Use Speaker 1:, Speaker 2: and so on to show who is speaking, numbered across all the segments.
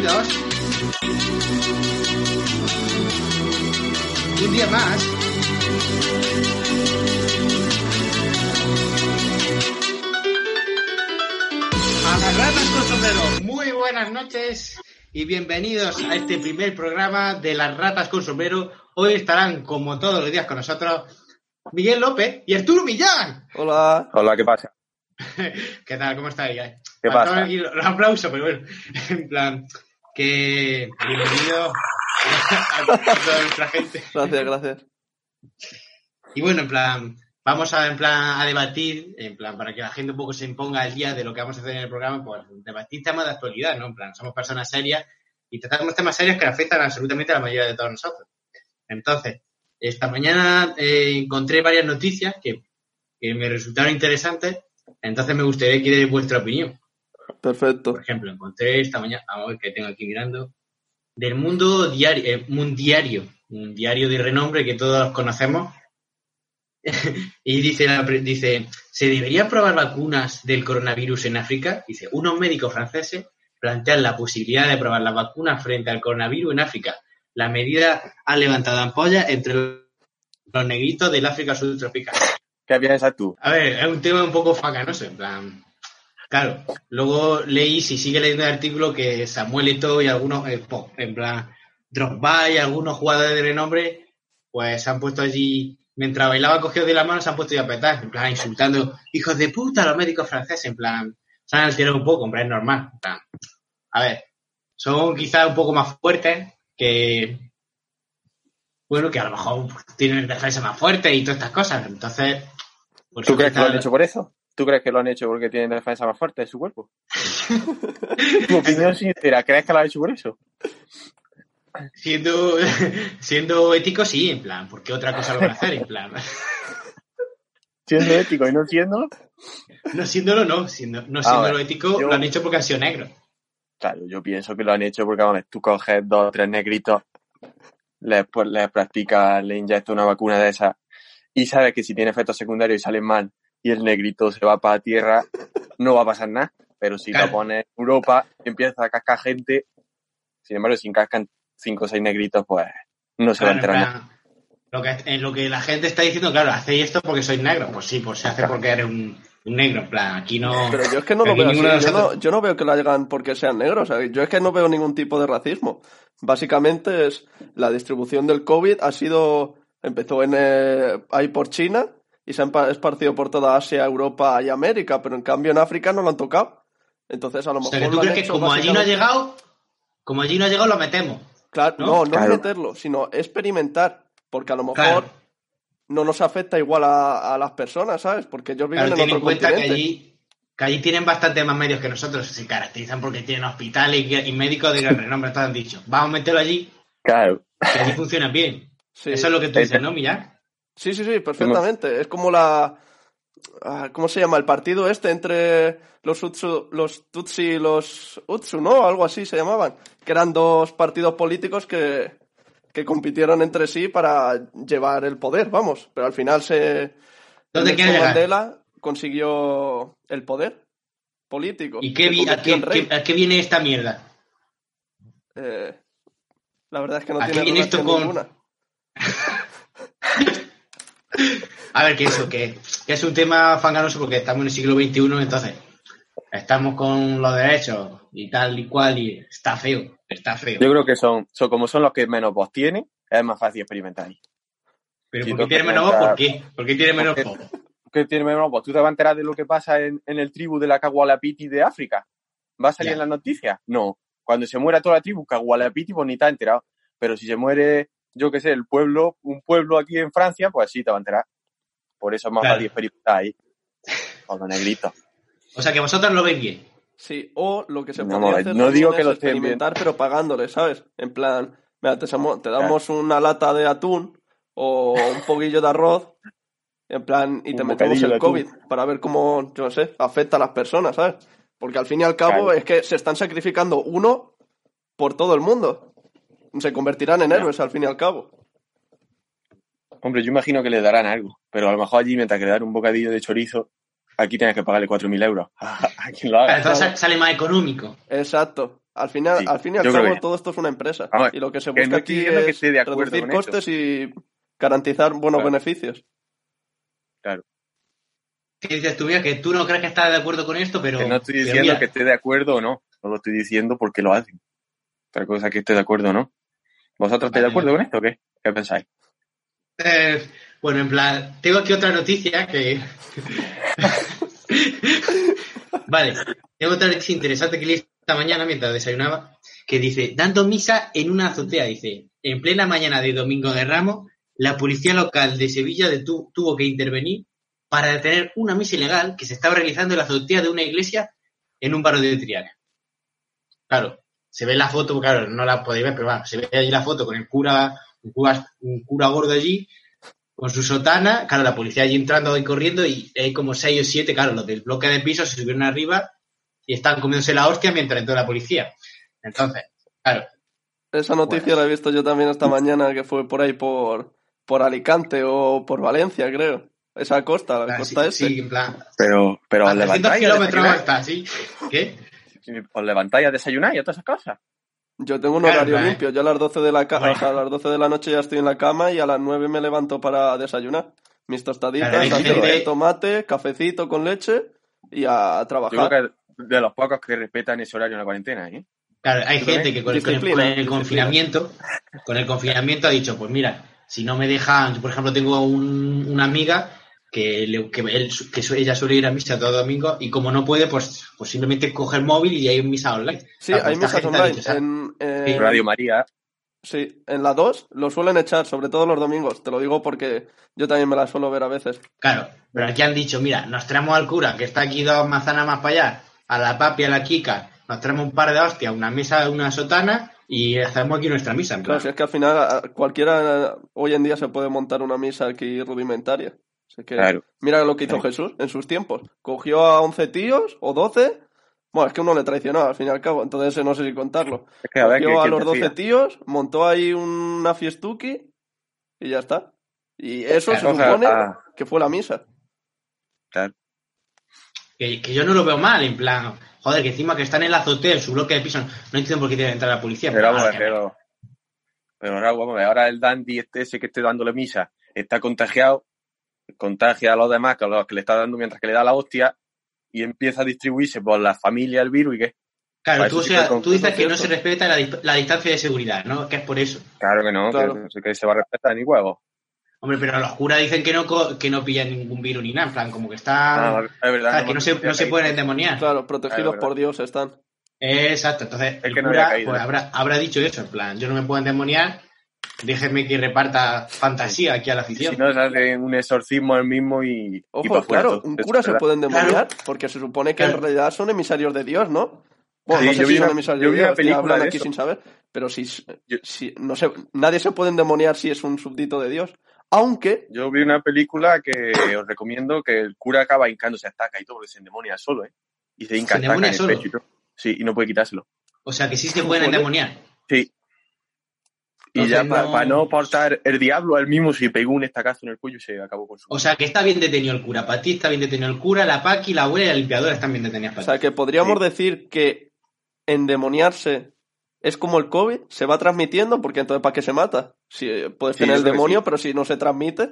Speaker 1: Bienvenidos. Un día más. A las ratas con sombrero. Muy buenas noches y bienvenidos a este primer programa de las ratas con sombrero. Hoy estarán, como todos los días, con nosotros Miguel López y Arturo Millán.
Speaker 2: Hola.
Speaker 3: Hola, ¿qué pasa?
Speaker 1: ¿Qué tal? ¿Cómo estáis?
Speaker 3: ¿Qué pasa?
Speaker 1: los aplausos, pero bueno, en plan, que bienvenido a toda nuestra gente.
Speaker 2: Gracias, gracias.
Speaker 1: Y bueno, en plan, vamos a, en plan, a debatir, en plan, para que la gente un poco se imponga al día de lo que vamos a hacer en el programa, pues debatir temas de actualidad, ¿no? En plan, somos personas serias y tratamos temas serios que afectan absolutamente a la mayoría de todos nosotros. Entonces, esta mañana eh, encontré varias noticias que, que me resultaron interesantes, entonces me gustaría que vuestra opinión.
Speaker 2: Perfecto.
Speaker 1: Por ejemplo, encontré esta mañana, vamos a ver que tengo aquí mirando, del mundo diario, eh, mundiario, un diario de renombre que todos conocemos. y dice, dice, ¿se deberían probar vacunas del coronavirus en África? Dice, unos médicos franceses plantean la posibilidad de probar las vacunas frente al coronavirus en África. La medida ha levantado ampollas entre los negritos del África subtropical.
Speaker 3: ¿Qué piensas tú?
Speaker 1: A ver, es un tema un poco facanoso, en plan. Claro, luego leí, si sigue leyendo el artículo, que Samuel Eto'o y algunos, eh, en plan, Drogba y algunos jugadores de renombre, pues se han puesto allí, mientras bailaba cogidos de la mano, se han puesto ya a petar, en plan, insultando, hijos de puta, a los médicos franceses, en plan, se han alterado un poco, hombre, es normal, en plan. A ver, son quizás un poco más fuertes que, bueno, que a lo mejor tienen defensa más fuerte y todas estas cosas, entonces... por
Speaker 3: ¿Tú crees que lo han hecho por eso? ¿Tú crees que lo han hecho porque tienen defensa más fuerte de su cuerpo? tu opinión sincera, ¿crees que lo han hecho por eso?
Speaker 1: Siendo, siendo ético, sí, en plan, porque otra cosa lo van a hacer, en plan.
Speaker 3: Siendo ético y no siéndolo.
Speaker 1: No siéndolo, no, siendo, no siéndolo
Speaker 3: ver,
Speaker 1: ético,
Speaker 3: yo-
Speaker 1: lo han hecho porque han sido negros.
Speaker 3: Claro, yo pienso que lo han hecho porque, vamos, tú coges dos o tres negritos, les, pues, les practicas, le inyectas una vacuna de esa y sabes que si tiene efectos secundarios y salen mal y el negrito se va para tierra, no va a pasar nada. Pero si
Speaker 1: Claro.
Speaker 3: lo pones en Europa, empieza a cascar gente, sin embargo, si cascan cinco o seis negritos, pues no se va a
Speaker 1: Claro,
Speaker 3: enterar nada.
Speaker 1: lo que, en lo que la gente está diciendo, claro, hacéis esto porque sois negros. Pues sí, pues se hace porque eres un, un negro, en plan, aquí no.
Speaker 2: Pero yo es que no lo veo así. Yo no,
Speaker 1: nosotros-
Speaker 2: yo no veo que lo hagan porque sean negros. o sea, yo es que no veo ningún tipo de racismo. Básicamente es la distribución del COVID ha sido empezó en eh, ahí por China y se ha empa- esparcido por toda Asia, Europa y América, pero en cambio en África no lo han tocado. Entonces a lo
Speaker 1: O
Speaker 2: mejor
Speaker 1: sea, que tú
Speaker 2: lo han
Speaker 1: crees que como allí no ha llegado, como allí no ha llegado, lo metemos.
Speaker 2: Claro,
Speaker 1: ¿no?
Speaker 2: no, no, es
Speaker 3: Claro.
Speaker 2: meterlo, sino experimentar, porque a lo mejor
Speaker 1: Claro.
Speaker 2: no nos afecta igual a, a las personas, ¿sabes? Porque ellos viven
Speaker 1: Claro, ten
Speaker 2: en
Speaker 1: en
Speaker 2: otro
Speaker 1: cuenta que
Speaker 2: continente.
Speaker 1: allí, que allí tienen bastante más medios que nosotros. Se caracterizan porque tienen hospitales y, y médicos de gran renombre, todos han dicho. Vamos a meterlo allí,
Speaker 3: Claro.
Speaker 1: que allí funciona bien.
Speaker 2: Sí.
Speaker 1: Eso es lo que tú dices, ¿no, Millán?
Speaker 2: Sí, sí, sí, perfectamente. Es como la. ah, ¿Cómo se llama? El partido este entre los, Utsu, los Tutsi y los Utsu, ¿no? Algo así se llamaban. Que eran dos partidos políticos que, que compitieron entre sí para llevar el poder, vamos. Pero al final se.
Speaker 1: ¿Dónde quiere llegar?
Speaker 2: Mandela consiguió el poder político.
Speaker 1: ¿Y qué, vi- a, qué, qué- a qué viene esta mierda?
Speaker 2: Eh, la verdad es que no
Speaker 1: ¿A qué
Speaker 2: tiene
Speaker 1: viene esto
Speaker 2: relación
Speaker 1: con-
Speaker 2: ninguna.
Speaker 1: A ver, que eso, que, que es un tema fanganoso porque estamos en el siglo XXI, entonces estamos con los derechos y tal y cual, y está feo, está feo.
Speaker 3: Yo creo que son, son como son los que menos voz tienen, es más fácil experimentar.
Speaker 1: Pero
Speaker 3: si
Speaker 1: ¿por qué tiene menos voz? ¿Por qué? ¿Por qué tiene menos voz?
Speaker 3: que tiene menos voz. Tú te vas a enterar de lo que pasa en, en el tribu de la Cagualapiti de África. ¿Va a salir
Speaker 1: Ya.
Speaker 3: en las noticias? No. Cuando se muera toda la tribu, Cagualapiti, pues ni te has enterado. Pero si se muere, yo qué sé, el pueblo, un pueblo aquí en Francia, pues sí te va a enterar. Por eso es más
Speaker 1: Claro.
Speaker 3: fácil experimentar ahí. Con los negritos.
Speaker 1: O sea que vosotros lo veis bien.
Speaker 2: Sí, o lo que se
Speaker 3: No,
Speaker 2: podría hacer
Speaker 3: no digo que lo estén
Speaker 2: experimentar, pero pagándole, ¿sabes? En plan, mira, te, damos una lata de atún o un poquillo de arroz, en plan, y te
Speaker 3: Un
Speaker 2: metemos el
Speaker 3: atún.
Speaker 2: COVID para ver cómo, yo no sé, afecta a las personas, ¿sabes? Porque al fin y al cabo
Speaker 3: Claro.
Speaker 2: es que se están sacrificando uno por todo el mundo. Se convertirán en héroes al fin y al cabo.
Speaker 3: Hombre, yo imagino que le darán algo. Pero a lo mejor allí, mientras que le dan un bocadillo de chorizo, aquí tienes que pagarle 4.000 euros. a quien lo
Speaker 1: Claro,
Speaker 3: haga.
Speaker 1: entonces
Speaker 2: claro.
Speaker 1: sale- más económico.
Speaker 2: Exacto. Al final,
Speaker 3: Sí,
Speaker 2: al fin y al cabo, todo esto es una empresa.
Speaker 3: Ver,
Speaker 2: y lo que se
Speaker 3: que
Speaker 2: busca
Speaker 3: no
Speaker 2: aquí
Speaker 3: que
Speaker 2: es
Speaker 3: esté de acuerdo
Speaker 2: reducir
Speaker 3: esto.
Speaker 2: costes y garantizar buenos
Speaker 3: Claro.
Speaker 2: beneficios.
Speaker 1: ¿Qué dices tú, mira, que tú no crees que estás de acuerdo con esto, pero...
Speaker 3: Que no estoy diciendo
Speaker 1: mira,
Speaker 3: que esté de acuerdo o no. No lo estoy diciendo porque lo hacen. Otra cosa es que esté de acuerdo o no. ¿Vosotros estáis de
Speaker 1: Vale.
Speaker 3: acuerdo con esto o qué? ¿Qué pensáis?
Speaker 1: Eh, bueno, en plan, tengo aquí otra noticia que... vale, tengo otra noticia interesante que leí esta mañana mientras desayunaba, que dice, dando misa en una azotea, dice, en plena mañana de Domingo de Ramos, la policía local de Sevilla detu- tuvo que intervenir para detener una misa ilegal que se estaba realizando en la azotea de una iglesia en un barrio de Triana. Claro, se ve la foto, claro, no la podéis ver, pero bueno, se ve allí la foto con el cura, un cura, un cura gordo allí, con su sotana, claro, la policía allí entrando y corriendo, y hay como seis o siete, claro, los del bloque de pisos se subieron arriba y están comiéndose la hostia mientras entró la policía. Entonces, claro,
Speaker 2: Esa noticia la he visto yo también esta mañana, que fue por ahí por, por Alicante o por Valencia, creo. Esa costa, la
Speaker 1: así,
Speaker 2: costa este.
Speaker 1: sí, en plan,
Speaker 3: Pero, pero os
Speaker 1: 300
Speaker 3: levantáis a
Speaker 1: kilómetros ¿sí? ¿Qué?
Speaker 3: Os levantáis a desayunar y a todas esas cosas.
Speaker 2: Yo tengo un horario
Speaker 1: claro.
Speaker 2: limpio. Yo a las 12 de la ca-
Speaker 1: Bueno.
Speaker 2: o sea, a las 12 de la noche ya estoy en la cama y a las 9 me levanto para desayunar. Mis tostaditas,
Speaker 1: Claro,
Speaker 2: tomate, cafecito con leche y a
Speaker 3: Yo
Speaker 2: trabajar.
Speaker 3: creo que de los pocos que respetan ese horario en la cuarentena, ¿eh?
Speaker 1: Claro, hay
Speaker 2: ¿Tú
Speaker 1: gente que con el, con el- con confinamiento, con el confinamiento ha dicho, pues mira, si no me dejan, yo, por ejemplo tengo un- una amiga que, le- que, él- que ella suele ir a misa todo domingo y como no puede, pues, pues simplemente coge el móvil y hay misa online.
Speaker 2: Sí, hay misas online. En, en-
Speaker 1: Sí.
Speaker 3: Radio María.
Speaker 2: sí, en la 2 lo suelen echar, sobre todo los domingos. Te lo digo porque yo también me la suelo ver a veces.
Speaker 1: Claro, pero aquí han dicho, mira, nos traemos al cura, que está aquí dos manzanas más para allá, a la papi, a la Kika, nos traemos un par de hostias, una mesa, una sotana y hacemos aquí nuestra misa.
Speaker 2: Claro, si es que al final cualquiera eh, hoy en día se puede montar una misa aquí rudimentaria. Así que
Speaker 3: Claro.
Speaker 2: mira lo que hizo
Speaker 3: Claro.
Speaker 2: Jesús en sus tiempos. Cogió a 11 tíos o 12. Bueno, es que uno le traicionó al fin y al cabo, entonces no sé si contarlo.
Speaker 3: Es que a ver,
Speaker 2: Cogió
Speaker 3: ¿qué-
Speaker 2: a los
Speaker 3: te
Speaker 2: 12
Speaker 3: fías?
Speaker 2: tíos, montó ahí una fiestuki y ya está. Y eso se
Speaker 1: Claro,
Speaker 3: o sea,
Speaker 2: supone
Speaker 3: ah.
Speaker 2: que fue la misa.
Speaker 3: Claro.
Speaker 1: Que, que yo no lo veo mal, en plan, joder, que encima que están en la azotea, en su bloque de piso, no entiendo por qué tiene que entrar la policía.
Speaker 3: Pero vamos a
Speaker 1: Ah,
Speaker 3: ver, pero, pero ahora, vamos ahora el dandy este ese que esté dándole misa está contagiado, contagia a los demás, que a los que le está dando mientras que le da la hostia, y empieza a distribuirse por la familia el virus y qué.
Speaker 1: Claro, tú,
Speaker 3: sí
Speaker 1: sea, dices
Speaker 2: es
Speaker 1: que no se respeta la, la distancia de seguridad, ¿no? Que es por eso.
Speaker 3: Claro que no,
Speaker 2: Claro.
Speaker 3: Que, que se va a respetar ni huevo.
Speaker 1: Hombre, pero los curas dicen que no, co- que no pillan ningún virus ni nada, en plan, como que está...
Speaker 3: Ah, es verdad.
Speaker 1: que no se, no se pueden endemoniar.
Speaker 2: Claro, protegidos
Speaker 3: Claro,
Speaker 2: por Dios están.
Speaker 1: Exacto, entonces
Speaker 3: Es
Speaker 1: el
Speaker 3: que no
Speaker 1: cura pues, habrá, habrá dicho eso, en plan, yo no me puedo endemoniar, déjenme que reparta fantasía aquí a la
Speaker 3: Y
Speaker 1: afición.
Speaker 3: si no, se hace un exorcismo al mismo y. y
Speaker 2: Ojo,
Speaker 3: afuera
Speaker 2: claro, un cura se puede endemoniar
Speaker 1: Claro.
Speaker 2: porque se supone que
Speaker 1: Claro.
Speaker 2: en realidad son emisarios de Dios, ¿no? Bueno,
Speaker 3: Sí,
Speaker 2: no sé
Speaker 3: yo
Speaker 2: si
Speaker 3: vi
Speaker 2: son
Speaker 3: una-
Speaker 2: emisarios
Speaker 3: yo
Speaker 2: de Dios,
Speaker 3: película
Speaker 2: hablan
Speaker 3: de
Speaker 2: aquí
Speaker 3: eso.
Speaker 2: sin saber, pero si,
Speaker 3: Yo-
Speaker 2: si no sé, nadie se puede endemoniar si es un súbdito de Dios, aunque
Speaker 3: Yo vi una película que os recomiendo que el cura acaba hincándose a estaca y todo, porque se endemonia solo, ¿eh? Y se hinca
Speaker 1: ¿Se
Speaker 3: en el
Speaker 1: solo?
Speaker 3: pecho y todo. Sí, y no puede quitárselo.
Speaker 1: O sea, que sí se pueden endemoniar.
Speaker 3: Sí. Y
Speaker 1: Entonces
Speaker 3: ya para
Speaker 1: no-
Speaker 3: no portar el diablo al mismo se pegó un estacazo en el cuello y se acabó con su.
Speaker 1: O sea, que está bien detenido el cura. Para ti está bien detenido el cura, la Paqui, la abuela y la limpiadora están bien detenidas
Speaker 2: o
Speaker 1: para
Speaker 2: sea
Speaker 1: ti.
Speaker 2: que podríamos
Speaker 3: Sí.
Speaker 2: decir que endemoniarse es como el COVID, se va transmitiendo, porque entonces ¿para qué se mata? Si eh, puedes
Speaker 3: Sí,
Speaker 2: tener el demonio,
Speaker 3: sí.
Speaker 2: pero si no se transmite,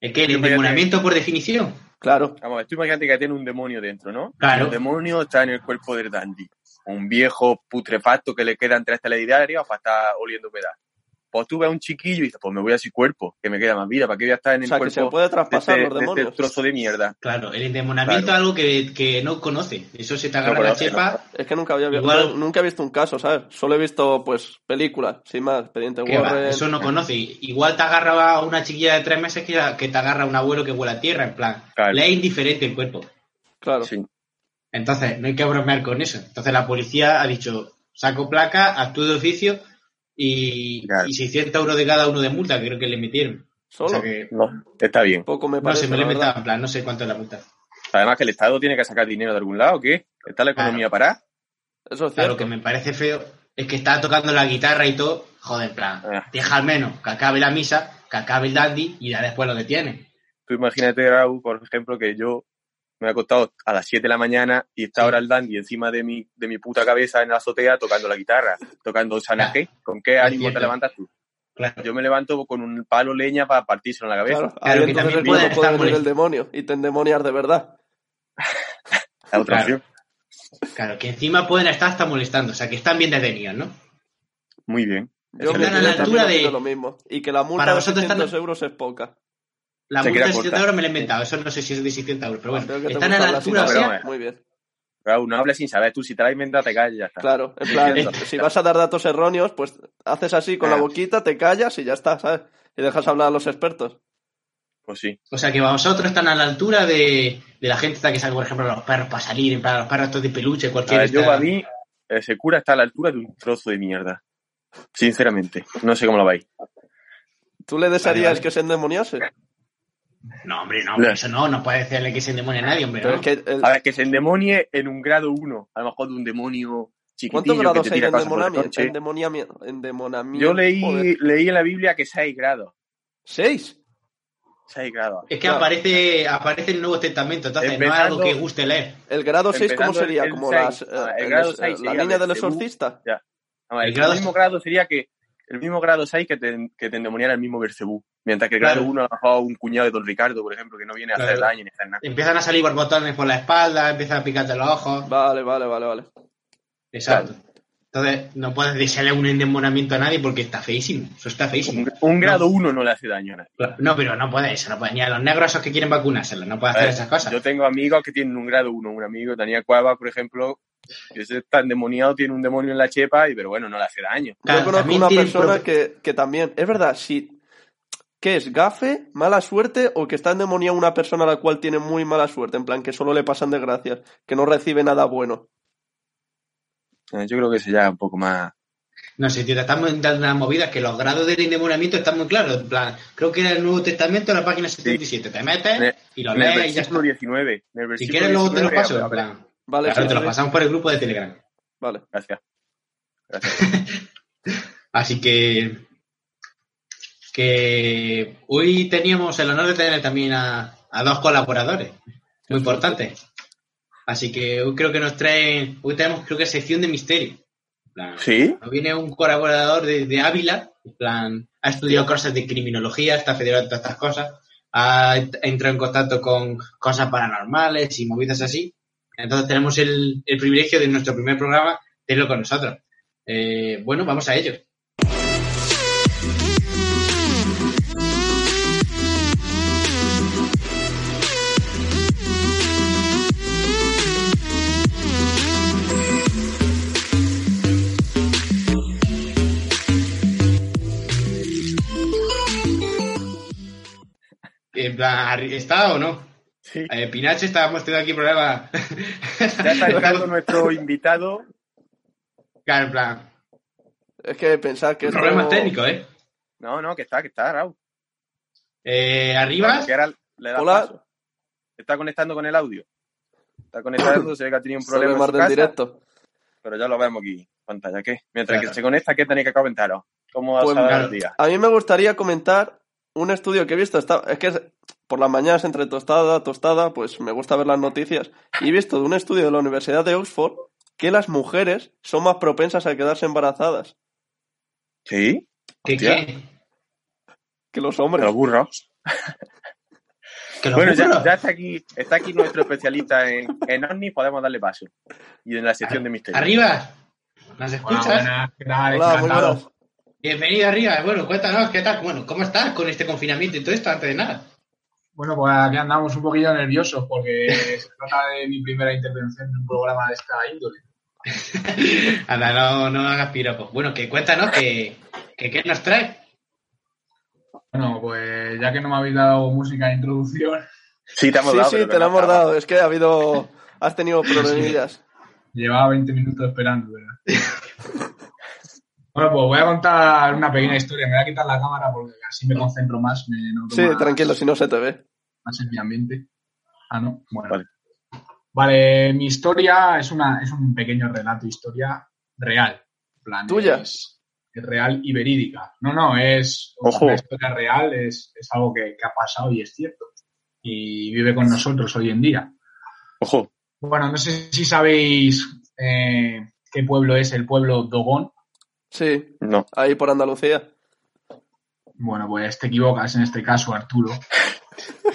Speaker 1: Es que el endemoniamiento por definición.
Speaker 2: claro.
Speaker 3: Vamos, a ver, tú imagínate que tiene un demonio dentro, ¿no?
Speaker 1: Claro.
Speaker 3: El demonio está en el cuerpo del dandy. Un viejo putrefacto que le quedan tres telediarios para estar oliendo humedad. Pues tú ves a un chiquillo y dices, pues me voy a ese cuerpo, que me queda más vida, ¿para qué voy a estar en
Speaker 2: O
Speaker 3: el
Speaker 2: que
Speaker 3: cuerpo
Speaker 2: se puede
Speaker 3: de
Speaker 2: traspasar
Speaker 3: este-
Speaker 2: los
Speaker 3: de este
Speaker 2: demonios.
Speaker 3: trozo de mierda?
Speaker 1: Claro, el endemoniamiento
Speaker 3: Claro.
Speaker 1: es algo que, que no conoce. Eso se te agarra
Speaker 3: No
Speaker 1: la chepa.
Speaker 2: Es que nunca había
Speaker 1: Igual-
Speaker 2: nunca he visto un caso, ¿sabes? Solo he visto, pues, películas, sin más, Expediente
Speaker 1: que va,
Speaker 2: Warren.
Speaker 1: eso no conoce. Igual te agarra a una chiquilla de tres meses que, que te agarra a un abuelo que huele a tierra, en plan.
Speaker 3: Claro.
Speaker 1: Le es indiferente el cuerpo.
Speaker 2: Claro.
Speaker 3: Sí.
Speaker 1: Entonces, no hay que bromear con eso. Entonces, la policía ha dicho, saco placa, actúo de oficio y,
Speaker 3: Claro.
Speaker 1: y 600 euros de cada uno de multa, que creo que le metieron.
Speaker 2: Solo.
Speaker 1: O sea que,
Speaker 3: No, está bien.
Speaker 2: Poco me
Speaker 1: no sé, me lo he
Speaker 2: la verdad.
Speaker 1: inventado, en plan, no sé cuánto es la multa.
Speaker 3: Además que el Estado tiene que sacar dinero de algún lado, ¿o ¿qué? ¿Está la economía parada?
Speaker 2: Eso es
Speaker 1: Claro,
Speaker 2: cierto.
Speaker 1: lo que me parece feo es que está tocando la guitarra y todo. Joder, en plan,
Speaker 3: Ah.
Speaker 1: deja al menos que acabe la misa, que acabe el dandy y ya después lo detiene.
Speaker 3: Tú imagínate, Raúl, por ejemplo, que yo me he acostado a las 7 de la mañana y está ahora el dandy encima de mi, de mi puta cabeza en la azotea tocando la guitarra, tocando Sanajé. ¿Con qué ánimo te levantas tú?
Speaker 1: Claro.
Speaker 3: Yo me levanto con un palo leña para partírselo en la cabeza.
Speaker 2: Claro,
Speaker 1: Claro, que
Speaker 2: entonces
Speaker 1: también puede estar
Speaker 2: venir el demonio y te endemoniar de verdad.
Speaker 3: La otra
Speaker 1: Claro.
Speaker 3: opción.
Speaker 1: Claro, que encima pueden estar hasta molestando, o sea que están bien detenidos, ¿no?
Speaker 3: Muy bien.
Speaker 2: Yo creo
Speaker 1: Están a la
Speaker 2: que
Speaker 1: altura de-
Speaker 2: opino lo mismo. Y que la multa
Speaker 1: Para
Speaker 2: de
Speaker 1: vosotros
Speaker 2: 600
Speaker 1: están-
Speaker 2: euros es poca.
Speaker 1: La
Speaker 3: Se
Speaker 1: multa de 700
Speaker 3: corta.
Speaker 1: euros me la he inventado, eso no sé si es de 600 euros, pero bueno, están a la altura, o sea.
Speaker 2: Muy bien.
Speaker 3: Raúl, no hables sin saber. Tú, si te la inventas, te callas y ya está.
Speaker 2: Claro, en plan,
Speaker 1: Eh.
Speaker 2: si vas a dar datos erróneos, pues haces así con la boquita, te callas y ya está, ¿sabes? Y dejas hablar a los expertos.
Speaker 3: Pues sí.
Speaker 1: o sea que vosotros están a la altura de, de la gente que saca, por ejemplo, los perros para salir, en plan, los perros estos de peluche,
Speaker 3: A
Speaker 1: cualquier...
Speaker 3: ver, yo para mí, ese cura está a la altura de un trozo de mierda. Sinceramente. No sé cómo lo veis.
Speaker 2: ¿Tú le desearías
Speaker 1: vale.
Speaker 2: que se endemoniase?
Speaker 1: No, hombre, no, hombre,
Speaker 3: Ya.
Speaker 1: eso no, no puede decirle que se endemonia a nadie, hombre,
Speaker 2: Pero
Speaker 1: ¿no?
Speaker 2: es que el-
Speaker 3: A ver, que se endemonie en un grado 1. A lo mejor de un demonio chiquitillo
Speaker 2: ¿Cuántos grados hay de endemonamiento? endemonamiento
Speaker 3: Yo leí,
Speaker 2: joder.
Speaker 3: leí en la Biblia que 6 grados.
Speaker 2: ¿Seis?
Speaker 3: 6 grados.
Speaker 1: Es que
Speaker 2: Claro.
Speaker 1: aparece, aparece el Nuevo Testamento, entonces no es
Speaker 3: Empezando-
Speaker 1: algo que guste leer.
Speaker 2: ¿El grado 6 cómo
Speaker 3: Empezando
Speaker 2: sería?
Speaker 3: el
Speaker 2: Como las, eh,
Speaker 3: Ah, el
Speaker 2: el-
Speaker 3: grado
Speaker 2: eh,
Speaker 3: seis
Speaker 2: la
Speaker 3: sería
Speaker 2: niña del exorcista.
Speaker 3: A ver,
Speaker 1: El
Speaker 3: el,
Speaker 1: grado-
Speaker 3: mismo grado sería que el mismo grado 6 que te, que te endemoniara el mismo Bercebú. Mientras que el grado
Speaker 1: Claro.
Speaker 3: 1 a lo mejor un cuñado de Don Ricardo, por ejemplo, que no viene a hacer
Speaker 1: Claro.
Speaker 3: daño ni hacer nada.
Speaker 1: Empiezan a salir borbotones por la espalda, empiezan a picarte los ojos.
Speaker 2: Vale, vale, vale, vale.
Speaker 1: Exacto. Entonces, no puedes desearle un endemonamiento a nadie porque está feísimo. Eso está feísimo.
Speaker 3: Un, un grado 1 no le hace daño a nadie.
Speaker 1: No, pero no puede eso, no puede. Ni a los negros esos que quieren vacunárselo, no puede
Speaker 3: A
Speaker 1: hacer esas cosas.
Speaker 3: Yo tengo amigos que tienen un grado 1. Un amigo, Daniel Cueva, por ejemplo, ese está endemoniado, tiene un demonio en la chepa, y pero bueno, no le hace daño.
Speaker 1: Claro,
Speaker 2: Yo conozco una persona que, que también, es verdad, si ¿qué es? ¿Gafe? ¿Mala suerte? ¿O que está endemoniada una persona a la cual tiene muy mala suerte? En plan, que solo le pasan desgracias, que no recibe nada bueno.
Speaker 3: Eh, Yo creo que ese ya es un poco más.
Speaker 1: No sé, tío, te estamos dando una movida que los grados del endemoniamiento están muy claros. En plan, creo que en el Nuevo Testamento, en la página 77, te metes y lo
Speaker 3: En el
Speaker 1: lees y ya está.
Speaker 3: 19. En el
Speaker 1: Si quieres, luego te lo
Speaker 3: 19,
Speaker 1: paso. En plan,
Speaker 2: Vale,
Speaker 1: claro, te lo pasamos por el grupo de Telegram.
Speaker 2: Vale.
Speaker 3: Gracias. Gracias.
Speaker 1: Así que. Que hoy teníamos el honor de tener también a, a dos colaboradores. Muy importantes. Así que hoy creo que nos traen. Hoy tenemos, creo que, sección de misterio. Plan,
Speaker 3: ¿Sí?
Speaker 1: Nos viene un colaborador de, de Ávila, en plan, ha estudiado cosas de criminología, está federado en todas estas cosas, ha entrado en contacto con cosas paranormales y movidas así. Entonces tenemos el, el privilegio de nuestro primer programa tenerlo con nosotros. Eh, bueno, vamos a ello. ¿está o no?
Speaker 3: Sí.
Speaker 1: Eh, Pinache, estábamos teniendo aquí problemas.
Speaker 3: Ya está entrando nuestro invitado.
Speaker 1: Claro, en plan,
Speaker 2: Es que pensar que esto...
Speaker 1: problemas técnicos, ¿eh?
Speaker 3: No, no, que está, que está, Raúl.
Speaker 1: Eh, arriba,
Speaker 3: Que ahora le da
Speaker 2: Hola.
Speaker 3: paso. Está conectando con el audio. Está conectando, se ve que ha tenido un problema en su
Speaker 2: del
Speaker 3: casa,
Speaker 2: directo.
Speaker 3: pero ya lo vemos aquí pantalla. ¿Qué? Mientras
Speaker 1: Claro.
Speaker 3: que se conecta, ¿qué tenéis que comentaros? ¿Cómo
Speaker 2: Pues,
Speaker 3: ha
Speaker 1: claro.
Speaker 3: el día?
Speaker 2: A mí me gustaría comentar un estudio que he visto. Está, es que es- por las mañanas entre tostada, tostada, pues me gusta ver las noticias. Y he visto de un estudio de la Universidad de Oxford que las mujeres son más propensas a quedarse embarazadas
Speaker 3: ¿Sí?
Speaker 1: ¿qué qué?
Speaker 2: que los hombres.
Speaker 3: los burros.
Speaker 1: ¿Que los
Speaker 3: Bueno, ya, está aquí está aquí nuestro especialista en, en ovnis, podemos darle paso. Y en la sección de misterio.
Speaker 1: Arriba, ¿nos
Speaker 4: Hola,
Speaker 1: escuchas?
Speaker 2: Hola, muy buenas.
Speaker 1: Bienvenido arriba. Bueno, cuéntanos, ¿qué tal? Bueno, ¿cómo estás con este confinamiento y todo esto antes de nada?
Speaker 4: Bueno, pues aquí andamos un poquillo nerviosos porque se trata de mi primera intervención en un programa de esta índole.
Speaker 1: Anda, no, no hagas piropos. Bueno, que cuéntanos que, que qué nos trae.
Speaker 4: Bueno, pues ya que no me habéis dado música de introducción,
Speaker 3: Sí, te hemos
Speaker 2: Sí,
Speaker 3: dado.
Speaker 2: sí,
Speaker 3: pero
Speaker 2: te lo hemos dado. Es que ha habido. Has tenido problemillas.
Speaker 4: llevaba 20 minutos esperando, ¿verdad? Bueno, pues voy a contar una pequeña historia. Me voy a quitar la cámara porque así me concentro más. Me
Speaker 2: Sí,
Speaker 4: más-
Speaker 2: tranquilo, si no se te ve.
Speaker 4: más en mi ambiente. Ah, no. Bueno.
Speaker 3: Vale.
Speaker 4: Vale, mi historia es, una, es un pequeño relato, historia real. Plan,
Speaker 2: ¿Tuya?
Speaker 4: Es, es real y verídica. No, no, es
Speaker 3: Ojo.
Speaker 4: una historia real, es, es algo que, que ha pasado y es cierto. Y vive con nosotros hoy en día.
Speaker 3: Ojo.
Speaker 4: Bueno, no sé si sabéis eh, qué pueblo es el pueblo Dogón.
Speaker 2: Sí,
Speaker 3: No.
Speaker 2: ahí por Andalucía.
Speaker 4: Bueno, pues te equivocas en este caso, Arturo.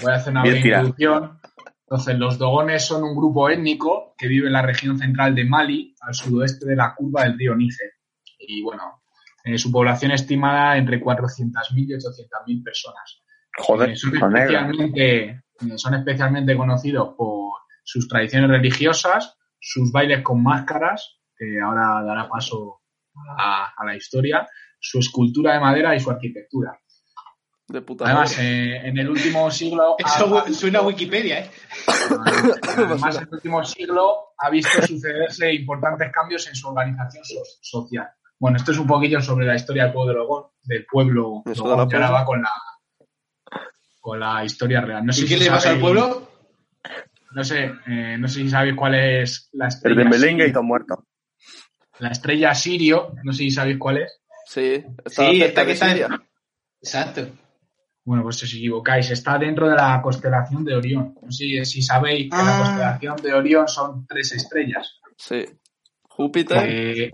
Speaker 4: Voy a hacer una breve introducción. Entonces, los dogones son un grupo étnico que vive en la región central de Mali, al sudoeste de la curva del río Níger. Y bueno, eh, su población estimada entre 400.000 y 800.000 personas.
Speaker 3: Joder,
Speaker 4: Eh, son, especialmente, eh, son especialmente conocidos por sus tradiciones religiosas, sus bailes con máscaras, que ahora dará paso a, a la historia, su escultura de madera y su arquitectura.
Speaker 2: De puta
Speaker 4: Además,
Speaker 2: madre.
Speaker 4: eh, en el último siglo.
Speaker 1: Eso
Speaker 4: ha-
Speaker 1: suena a Wikipedia, ¿eh?
Speaker 4: Además, en el último siglo ha visto sucederse importantes cambios en su organización so- social. Bueno, esto es un poquillo sobre la historia del pueblo de Logón, del pueblo
Speaker 2: Eso
Speaker 4: Logón, que ahora va con la, con la historia real. No sé
Speaker 1: ¿Y qué
Speaker 4: si
Speaker 1: le pasa al pueblo?
Speaker 4: No sé, eh, no sé si sabéis cuál es la
Speaker 3: El
Speaker 4: estrella.
Speaker 3: de melengue y todo muerto.
Speaker 4: La estrella Sirio, no sé si sabéis cuál es.
Speaker 2: Sí, está
Speaker 1: Sí, esta que está. Exacto.
Speaker 4: Bueno, pues os equivocáis. Está dentro de la constelación de Orión. No sé si sabéis que la
Speaker 1: Ah.
Speaker 4: constelación de Orión son tres estrellas.
Speaker 2: Sí. Júpiter.
Speaker 4: Que,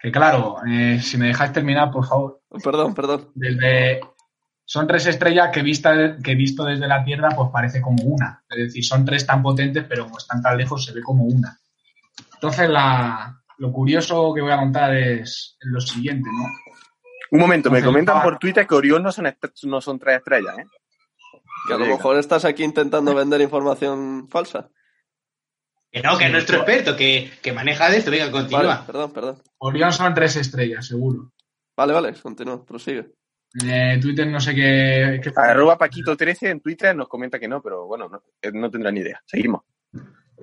Speaker 4: que claro, eh, si me dejáis terminar, por favor.
Speaker 2: Perdón, perdón.
Speaker 4: Desde, son tres estrellas que, vista, que visto desde la Tierra, pues parece como una. Es decir, son tres tan potentes, pero como están tan lejos, se ve como una. Entonces, la, lo curioso que voy a contar es lo siguiente, ¿no?
Speaker 3: Un momento, me comentan por Twitter que Orión no son, no son tres estrellas, ¿eh?
Speaker 2: Que a lo mejor estás aquí intentando vender información falsa.
Speaker 1: Que no, que es nuestro experto, que, que maneja de esto. Venga,
Speaker 2: Vale,
Speaker 1: continúa.
Speaker 2: perdón, perdón.
Speaker 4: Orión son tres estrellas, seguro.
Speaker 2: Vale, vale, continúa, prosigue.
Speaker 4: Eh, Twitter no sé qué... qué-
Speaker 3: Arroba Paquito13 en Twitter nos comenta que no, pero bueno, no, eh, no tendrá ni idea. Seguimos.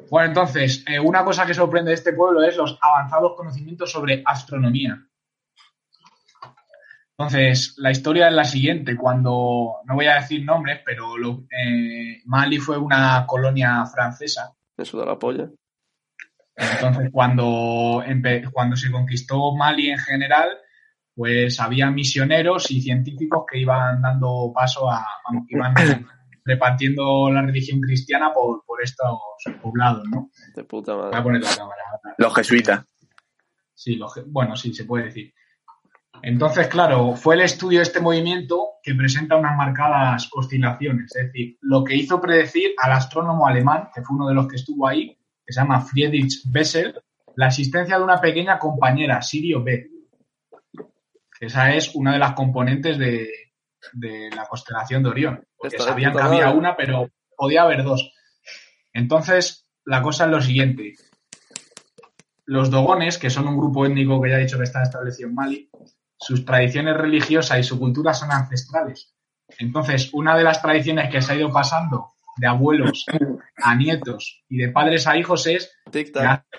Speaker 4: Bueno, entonces, eh, una cosa que sorprende de este pueblo es los avanzados conocimientos sobre astronomía. Entonces, la historia es la siguiente. Cuando, no voy a decir nombres, pero lo- eh, Mali fue una colonia francesa.
Speaker 2: Eso da la polla.
Speaker 4: Entonces, cuando, cuando se conquistó Mali en general, pues había misioneros y científicos que iban dando paso a, vamos, que iban repartiendo la religión cristiana por, por estos poblados, ¿no?
Speaker 2: De puta
Speaker 4: Voy a
Speaker 2: madre.
Speaker 4: poner la cámara.
Speaker 3: Los jesuitas.
Speaker 4: Sí, lo ge- bueno, sí, se puede decir. Entonces, claro, fue el estudio de este movimiento que presenta unas marcadas oscilaciones. Es decir, lo que hizo predecir al astrónomo alemán, que fue uno de los que estuvo ahí, que se llama Friedrich Bessel, la existencia de una pequeña compañera, Sirio B. Que esa es una de las componentes de, de la constelación de Orión. Porque
Speaker 2: Está
Speaker 4: sabían que había una, pero podía haber dos. Entonces, la cosa es lo siguiente. Los dogones, que son un grupo étnico que ya he dicho que está establecido en Mali, sus tradiciones religiosas y su cultura son ancestrales. Entonces, una de las tradiciones que se ha ido pasando de abuelos a nietos y de padres a hijos es que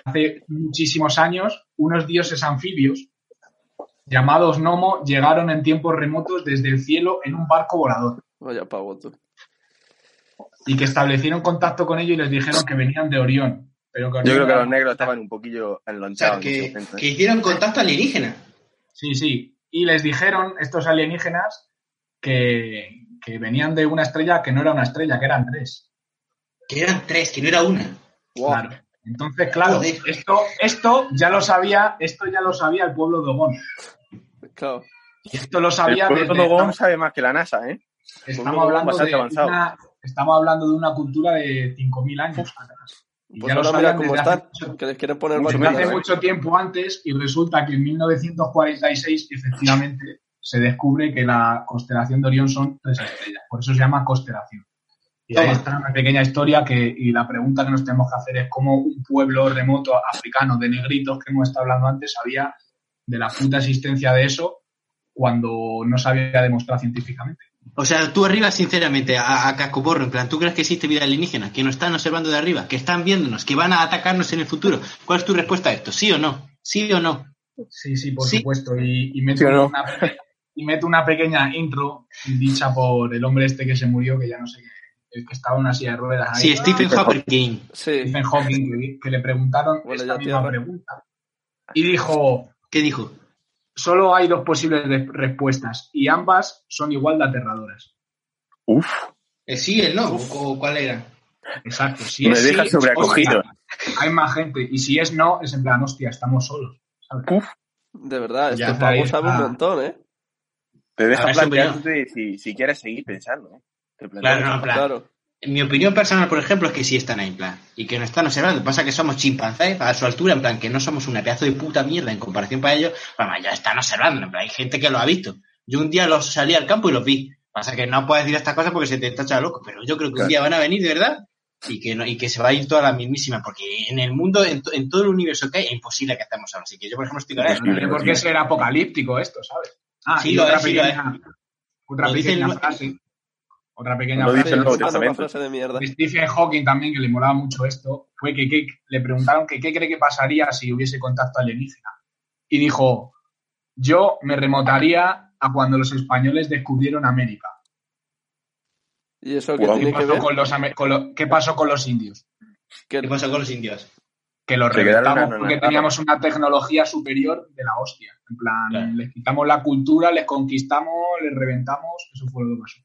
Speaker 4: hace muchísimos años unos dioses anfibios llamados Nomo llegaron en tiempos remotos desde el cielo en un barco volador
Speaker 2: Vaya pavo tú.
Speaker 4: y que establecieron contacto con ellos y les dijeron que venían de Orión. Pero que
Speaker 3: Yo creo que
Speaker 4: era-
Speaker 3: los negros estaban un poquillo
Speaker 1: O sea,
Speaker 3: enlonchados. en
Speaker 1: que, hicieron contacto alienígena.
Speaker 4: Sí, sí. Y les dijeron estos alienígenas que, que venían de una estrella que no era una estrella, que eran tres.
Speaker 1: Que eran tres, que no era una.
Speaker 2: Wow.
Speaker 4: Claro. Entonces, claro,
Speaker 1: Joder.
Speaker 4: esto, esto ya lo sabía, esto ya lo sabía el pueblo de Ogón.
Speaker 2: Claro.
Speaker 4: Y esto lo
Speaker 3: El
Speaker 4: sabía
Speaker 3: pueblo
Speaker 4: desde-
Speaker 3: de Ogón sabe más que la NASA, ¿eh?
Speaker 4: Estamos
Speaker 3: pueblo
Speaker 4: hablando
Speaker 3: bastante
Speaker 4: de
Speaker 3: avanzado.
Speaker 4: una, estamos hablando de una cultura de 5.000 años atrás. Y
Speaker 2: Pues
Speaker 4: ya lo
Speaker 2: ahora mira cómo
Speaker 4: mucho-
Speaker 2: que les quieren poner vacunas.
Speaker 4: hace mucho tiempo antes y resulta que en 1946 efectivamente se descubre que la constelación de Orión son tres estrellas. Por eso se llama constelación. Y ahí está una pequeña historia que, y la pregunta que nos tenemos que hacer es cómo un pueblo remoto africano de negritos que hemos estado hablando antes sabía de la puta existencia de eso cuando no se había demostrado científicamente.
Speaker 1: O sea, tú arriba, sinceramente, a, a cascoporro, en plan, ¿tú crees que existe vida alienígena? ¿Que nos están observando de arriba? ¿Que están viéndonos? ¿Que van a atacarnos en el futuro? ¿Cuál es tu respuesta a esto? ¿Sí o no? ¿Sí o no?
Speaker 4: Sí, sí, por
Speaker 1: Sí.
Speaker 4: supuesto. Y, y meto
Speaker 3: ¿Sí o no?
Speaker 4: una, y meto una pequeña intro dicha por el hombre este que se murió, que ya no sé qué, el que estaba en una silla de ruedas ahí.
Speaker 1: Sí, Stephen Hawking.
Speaker 2: Sí,
Speaker 4: Stephen Hawking, que, que le preguntaron esta misma pregunta. Y dijo,
Speaker 1: ¿Qué dijo?
Speaker 4: Solo hay dos posibles respuestas y ambas son igual de aterradoras.
Speaker 3: Uf,
Speaker 1: Eh, sí, el no. ¿O ¿Cuál era?
Speaker 4: Exacto. Si
Speaker 3: me
Speaker 4: es
Speaker 3: deja
Speaker 4: sí,
Speaker 3: sobrecogido.
Speaker 4: hostia, hay más gente. Y si es no, es en plan, hostia, estamos solos. ¿sabes?
Speaker 3: Uf,
Speaker 2: de verdad, este
Speaker 4: está, ahí
Speaker 2: pavo sabe un
Speaker 4: está.
Speaker 2: montón, ¿eh?
Speaker 3: te deja
Speaker 1: es
Speaker 3: planteándote si, si quieres seguir pensando. ¿eh? Te planteas-
Speaker 1: Claro, no, en plan.
Speaker 2: Claro.
Speaker 1: Mi opinión personal, por ejemplo, es que sí están ahí, en plan. Y que no están observando. Pasa que somos chimpancés a su altura, en plan, que no somos una pedazo de puta mierda en comparación para ellos. Bueno, ya están observando, en plan, hay gente que lo ha visto. Yo un día los salí al campo y los vi. Pasa que no puedes decir estas cosas porque se te tacha loco, pero yo creo que un día van a venir de verdad y que, no, y que se va a ir toda la mismísima, porque en el mundo, en, to- en todo el universo que hay, es imposible que estemos ahora. Así que yo, por ejemplo, estoy con eso.
Speaker 4: No tiene por qué ser apocalíptico esto, ¿sabes? Ah,
Speaker 1: Sí,
Speaker 4: y
Speaker 1: lo
Speaker 4: otra
Speaker 1: es, sí, lo
Speaker 4: pequeña, otra
Speaker 1: Lo dice
Speaker 4: pequeña
Speaker 1: el-
Speaker 4: frase. Otra pequeña
Speaker 3: dice
Speaker 4: frase.
Speaker 2: nueva
Speaker 3: Testamento.
Speaker 2: frase de mierda.
Speaker 4: de Stephen Hawking también, que le molaba mucho esto, fue que, que- le preguntaron que qué cree que pasaría si hubiese contacto alienígena. Y dijo, yo me remotaría a cuando los españoles descubrieron América.
Speaker 2: ¿Y eso qué
Speaker 3: Guau,
Speaker 4: ¿Qué
Speaker 2: tiene que
Speaker 4: pasó
Speaker 2: ver?
Speaker 4: con los, ame- con lo- ¿Qué pasó con los indios?
Speaker 1: ¿Qué pasó con los indios?
Speaker 4: Que los reventamos
Speaker 3: en-
Speaker 4: porque
Speaker 3: en-
Speaker 4: teníamos una tecnología superior de la hostia. En plan,
Speaker 1: Claro.
Speaker 4: les quitamos la cultura, les conquistamos, les reventamos. Eso fue lo que pasó.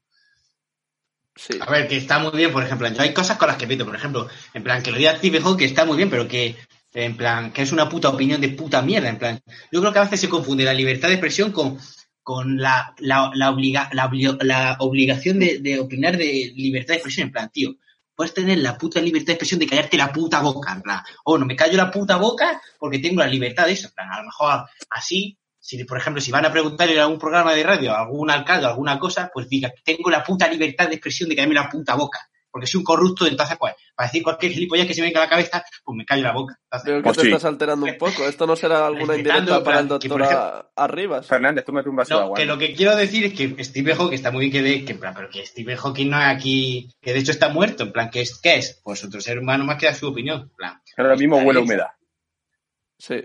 Speaker 1: A ver, que está muy bien, por ejemplo, hay cosas con las que pito, por ejemplo, en plan, que lo diga Stephen Hawking que está muy bien, pero que, en plan, que es una puta opinión de puta mierda, en plan, yo creo que a veces se confunde la libertad de expresión con, con la, la, la, obliga- la, la obligación de, opinar de libertad de expresión, en plan, tío, puedes tener la puta libertad de expresión de callarte la puta boca, en plan, o no me callo la puta boca porque tengo la libertad de eso, en plan, a lo mejor así, si por ejemplo, si van a preguntar en algún programa de radio a algún alcalde o alguna cosa, pues diga, tengo la puta libertad de expresión de callarme la puta boca, porque soy un corrupto, entonces pues, para decir cualquier gilipollas que se me venga a la cabeza, pues me callo la boca. Entonces,
Speaker 2: Veo que
Speaker 3: Pues
Speaker 2: te
Speaker 3: sí.
Speaker 2: estás alterando un poco. Esto no será alguna indirecta para el doctor
Speaker 1: por ejemplo-
Speaker 2: Arribas.
Speaker 3: Fernández, tú me de
Speaker 1: No,
Speaker 3: agua.
Speaker 1: que lo que quiero decir es que Steve Hawking está muy bien que de, que, pero que Steve Hawking no es aquí, que de hecho está muerto, en plan, ¿qué es? ¿Qué es? Pues otro ser humano más que da su opinión, en plan.
Speaker 3: Ahora mismo huele a humedad.
Speaker 2: Sí.